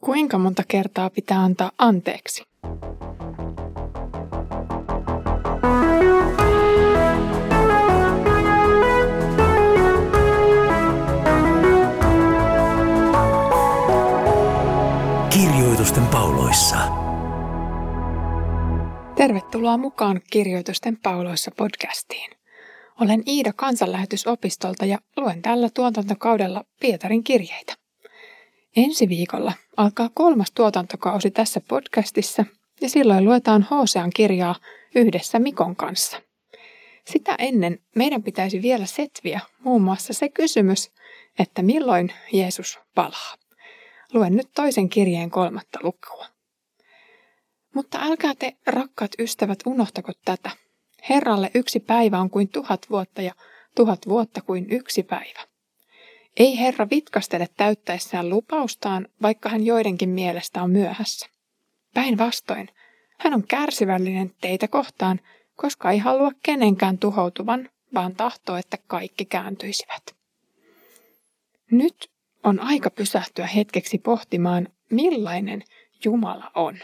Kuinka monta kertaa pitää antaa anteeksi? Kirjoitusten pauloissa. Tervetuloa mukaan Kirjoitusten pauloissa podcastiin. Olen Iida kansanlähetysopistolta ja luen tällä tuotantokaudella Pietarin kirjeitä. Ensi viikolla alkaa kolmas tuotantokausi tässä podcastissa ja silloin luetaan Hosean kirjaa yhdessä Mikon kanssa. Sitä ennen meidän pitäisi vielä setviä muun muassa se kysymys, että milloin Jeesus palaa. Luen nyt toisen kirjeen kolmatta lukua. Mutta älkää te, rakkaat ystävät, unohtako tätä. Herralle yksi päivä on kuin tuhat vuotta ja tuhat vuotta kuin yksi päivä. Ei Herra vitkastele täyttäessään lupaustaan, vaikka hän joidenkin mielestä on myöhässä. Päinvastoin, hän on kärsivällinen teitä kohtaan, koska ei halua kenenkään tuhoutuvan, vaan tahtoo, että kaikki kääntyisivät. Nyt on aika pysähtyä hetkeksi pohtimaan, millainen Jumala on.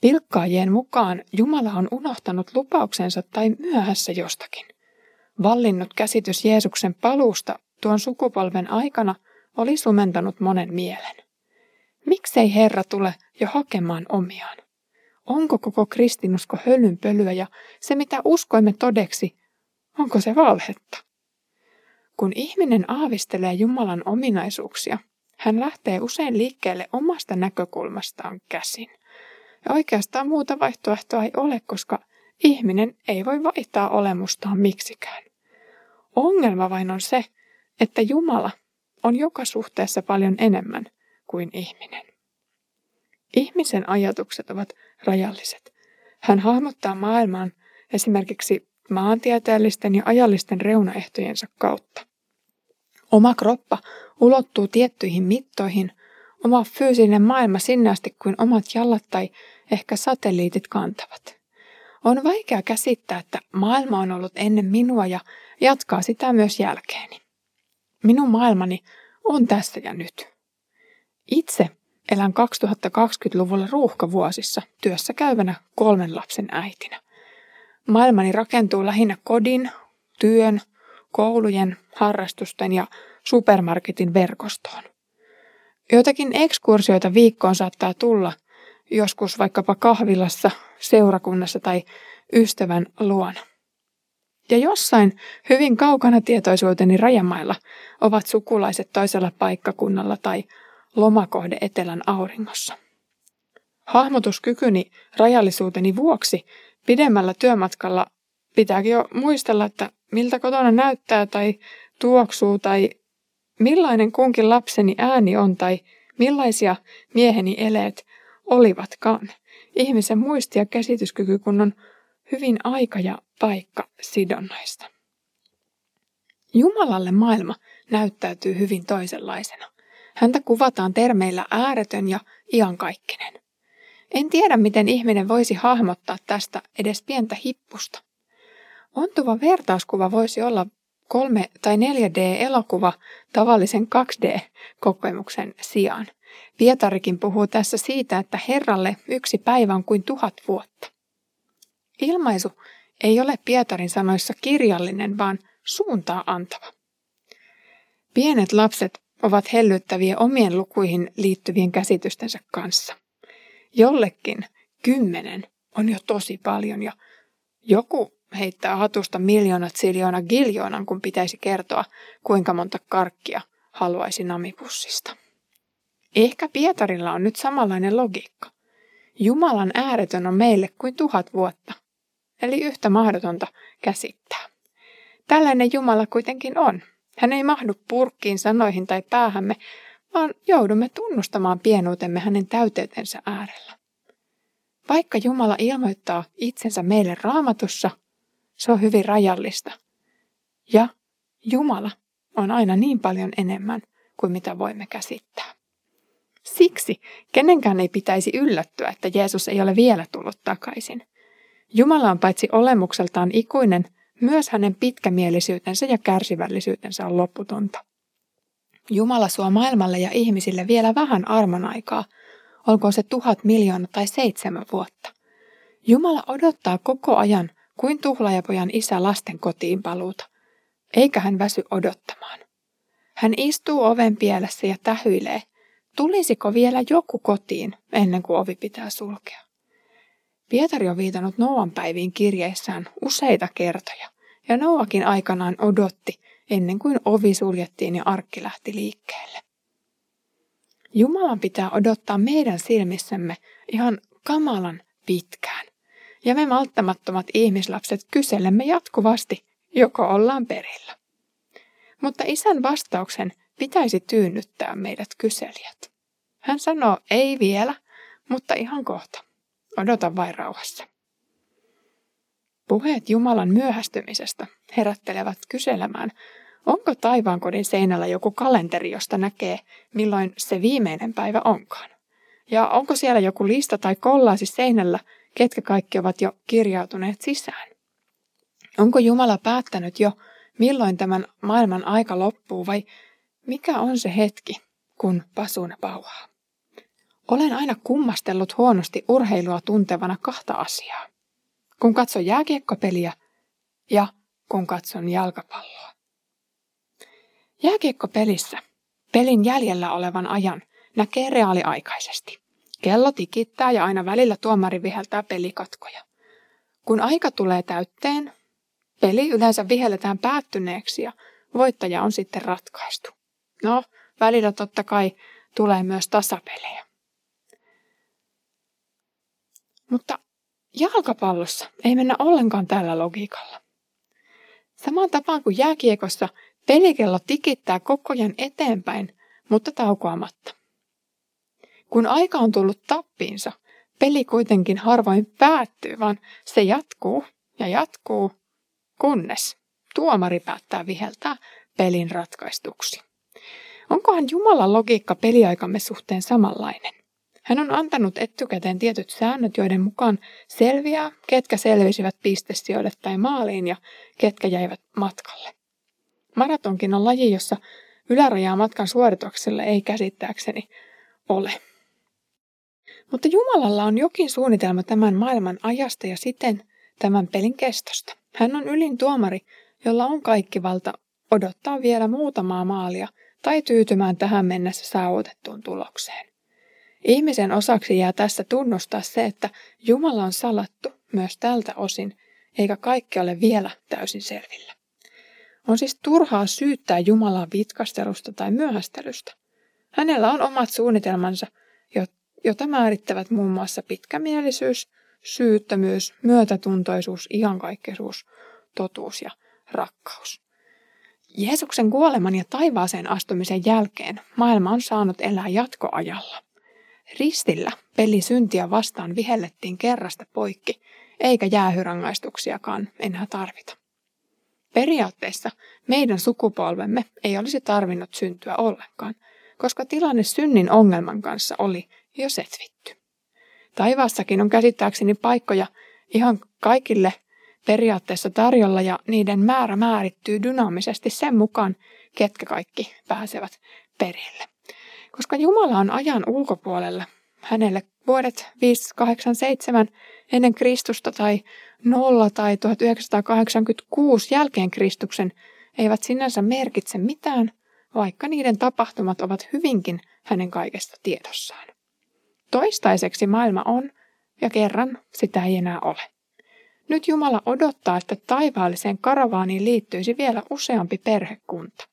Pilkkaajien mukaan Jumala on unohtanut lupauksensa tai myöhässä jostakin. Vallinnut käsitys Jeesuksen paluusta tuon sukupolven aikana oli sumentanut monen mielen. Miksei Herra tule jo hakemaan omiaan? Onko koko kristinusko hölynpölyä ja se mitä uskoimme todeksi, onko se valhetta? Kun ihminen aavistelee Jumalan ominaisuuksia, hän lähtee usein liikkeelle omasta näkökulmastaan käsin. Ja oikeastaan muuta vaihtoehtoa ei ole, koska ihminen ei voi vaihtaa olemustaan miksikään. Ongelma vain on se, että Jumala on joka suhteessa paljon enemmän kuin ihminen. Ihmisen ajatukset ovat rajalliset. Hän hahmottaa maailman esimerkiksi maantieteellisten ja ajallisten reunaehtojensa kautta. Oma kroppa ulottuu tiettyihin mittoihin, oma fyysinen maailma sinne asti kuin omat jalat tai ehkä satelliitit kantavat. On vaikea käsittää, että maailma on ollut ennen minua ja jatkaa sitä myös jälkeeni. Minun maailmani on tässä ja nyt. Itse elän 2020-luvulla ruuhkavuosissa työssä käyvänä kolmen lapsen äitinä. Maailmani rakentuu lähinnä kodin, työn, koulujen, harrastusten ja supermarketin verkostoon. Joitakin ekskursioita viikkoon saattaa tulla, joskus vaikkapa kahvilassa, seurakunnassa tai ystävän luona. Ja jossain hyvin kaukana tietoisuuteni rajamailla ovat sukulaiset toisella paikkakunnalla tai lomakohde etelän auringossa. Hahmotuskykyni rajallisuuteni vuoksi pidemmällä työmatkalla pitääkin jo muistella, että miltä kotona näyttää tai tuoksuu tai millainen kunkin lapseni ääni on tai millaisia mieheni eleet olivatkaan. Ihmisen muisti- ja käsityskyky kun on hyvin aika ja paikka sidonnaista. Jumalalle maailma näyttäytyy hyvin toisenlaisena. Häntä kuvataan termeillä ääretön ja iankaikkinen. En tiedä, miten ihminen voisi hahmottaa tästä edes pientä hippusta. Ontuva vertauskuva voisi olla 3- tai 4D-elokuva tavallisen 2D-kokemuksen sijaan. Pietarikin puhuu tässä siitä, että Herralle yksi päivä on kuin tuhat vuotta. Ilmaisu ei ole Pietarin sanoissa kirjallinen, vaan suuntaa antava. Pienet lapset ovat hellyttäviä omien lukuihin liittyvien käsitystensä kanssa. Jollekin kymmenen on jo tosi paljon ja joku heittää hatusta miljoonat siljoona giljoonan, kun pitäisi kertoa, kuinka monta karkkia haluaisi namipussista. Ehkä Pietarilla on nyt samanlainen logiikka. Jumalan ääretön on meille kuin tuhat vuotta, eli yhtä mahdotonta käsittää. Tällainen Jumala kuitenkin on. Hän ei mahdu purkkiin, sanoihin tai päähämme, vaan joudumme tunnustamaan pienuutemme hänen täyteytensä äärellä. Vaikka Jumala ilmoittaa itsensä meille raamatussa, se on hyvin rajallista. Ja Jumala on aina niin paljon enemmän kuin mitä voimme käsittää. Siksi kenenkään ei pitäisi yllättyä, että Jeesus ei ole vielä tullut takaisin. Jumala on paitsi olemukseltaan ikuinen, myös hänen pitkämielisyytensä ja kärsivällisyytensä on lopputonta. Jumala suo maailmalle ja ihmisille vielä vähän armon aikaa, olkoon se tuhat miljoonaa tai seitsemän vuotta. Jumala odottaa koko ajan kuin tuhlajapojan isä lasten kotiin paluuta, eikä hän väsy odottamaan. Hän istuu oven pielessä ja tähyilee, tulisiko vielä joku kotiin ennen kuin ovi pitää sulkea. Pietari on viitannut Noan päiviin kirjeissään useita kertoja, ja Noakin aikanaan odotti ennen kuin ovi suljettiin ja arkki lähti liikkeelle. Jumalan pitää odottaa meidän silmissämme ihan kamalan pitkään. Ja me malttamattomat ihmislapset kyselemme jatkuvasti, joko ollaan perillä. Mutta isän vastauksen pitäisi tyynnyttää meidät kyselijät. Hän sanoo, ei vielä, mutta ihan kohta. Odota vain rauhassa. Puheet Jumalan myöhästymisestä herättelevät kyselemään, onko taivaankodin seinällä joku kalenteri, josta näkee, milloin se viimeinen päivä onkaan. Ja onko siellä joku lista tai kollaasi seinällä, ketkä kaikki ovat jo kirjautuneet sisään. Onko Jumala päättänyt jo, milloin tämän maailman aika loppuu vai mikä on se hetki, kun pasuna pauhaa? Olen aina kummastellut huonosti urheilua tuntevana kahta asiaa. Kun katson jääkiekkopeliä ja kun katson jalkapalloa. Jääkiekkopelissä pelin jäljellä olevan ajan näkee reaaliaikaisesti. Kello tikittää ja aina välillä tuomari viheltää pelikatkoja. Kun aika tulee täytteen, peli yleensä vihelletään päättyneeksi ja voittaja on sitten ratkaistu. No, välillä totta kai tulee myös tasapelejä. Mutta jalkapallossa ei mennä ollenkaan tällä logiikalla. Samaan tapaan kuin jääkiekossa pelikello tikittää koko ajan eteenpäin, mutta taukoamatta. Kun aika on tullut tappiinsa, peli kuitenkin harvoin päättyy, vaan se jatkuu ja jatkuu, kunnes tuomari päättää viheltää pelin ratkaistuksi. Onkohan Jumalan logiikka peliaikamme suhteen samanlainen? Hän on antanut etukäteen tietyt säännöt, joiden mukaan selviää, ketkä selvisivät pistesijoille tai maaliin ja ketkä jäivät matkalle. Maratonkin on laji, jossa ylärajaa matkan suoritukselle ei käsittääkseni ole. Mutta Jumalalla on jokin suunnitelma tämän maailman ajasta ja siten tämän pelin kestosta. Hän on ylin tuomari, jolla on kaikki valta odottaa vielä muutamaa maalia tai tyytymään tähän mennessä saavutettuun tulokseen. Ihmisen osaksi jää tässä tunnustaa se, että Jumala on salattu myös tältä osin, eikä kaikki ole vielä täysin selvillä. On siis turhaa syyttää Jumalaa vitkastelusta tai myöhästelystä. Hänellä on omat suunnitelmansa, jota määrittävät muun muassa pitkämielisyys, syyttömyys, myötätuntoisuus, ihankaikkisuus, totuus ja rakkaus. Jeesuksen kuoleman ja taivaaseen astumisen jälkeen maailma on saanut elää jatkoajalla. Ristillä peli syntiä vastaan vihellettiin kerrasta poikki, eikä jäähyrangaistuksiakaan enää tarvita. Periaatteessa meidän sukupolvemme ei olisi tarvinnut syntyä ollenkaan, koska tilanne synnin ongelman kanssa oli jo setvitty. Taivaassakin on käsittääkseni paikkoja ihan kaikille periaatteessa tarjolla ja niiden määrä määrittyy dynaamisesti sen mukaan, ketkä kaikki pääsevät perille. Koska Jumala on ajan ulkopuolella, hänelle vuodet 587 ennen Kristusta tai 0 tai 1986 jälkeen Kristuksen eivät sinänsä merkitse mitään, vaikka niiden tapahtumat ovat hyvinkin hänen kaikesta tiedossaan. Toistaiseksi maailma on, ja kerran sitä ei enää ole. Nyt Jumala odottaa, että taivaalliseen karavaaniin liittyisi vielä useampi perhekunta.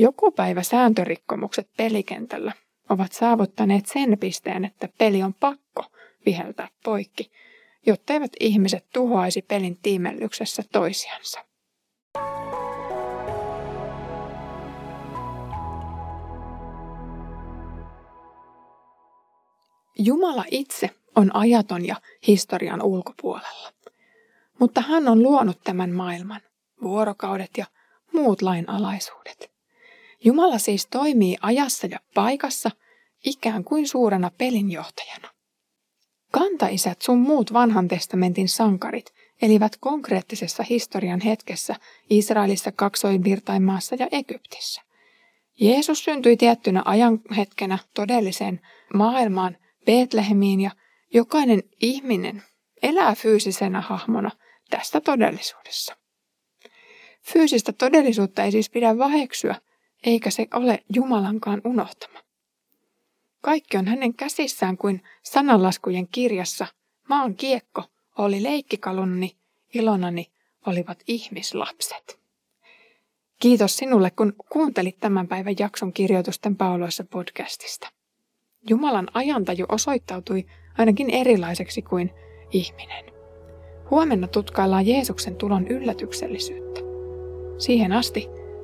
Joku päivä sääntörikkomukset pelikentällä ovat saavuttaneet sen pisteen, että peli on pakko viheltää poikki, jotteivät ihmiset tuhoaisi pelin tiimellyksessä toisiansa. Jumala itse on ajaton ja historian ulkopuolella. Mutta hän on luonut tämän maailman, vuorokaudet ja muut lainalaisuudet. Jumala siis toimii ajassa ja paikassa ikään kuin suurena pelinjohtajana. Kantaisät sun muut vanhan testamentin sankarit elivät konkreettisessa historian hetkessä Israelissa, kaksoinvirtaimaassa ja Egyptissä. Jeesus syntyi tiettynä ajanhetkenä todelliseen maailmaan Betlehemiin ja jokainen ihminen elää fyysisenä hahmona tässä todellisuudessa. Fyysistä todellisuutta ei siis pidä vaheksyä, eikä se ole Jumalankaan unohtama. Kaikki on hänen käsissään kuin sananlaskujen kirjassa. Maan kiekko oli leikkikalunni, ilonani olivat ihmislapset. Kiitos sinulle, kun kuuntelit tämän päivän jakson kirjoitusten pauloissa podcastista. Jumalan ajantaju osoittautui ainakin erilaiseksi kuin ihminen. Huomenna tutkaillaan Jeesuksen tulon yllätyksellisyyttä. Siihen asti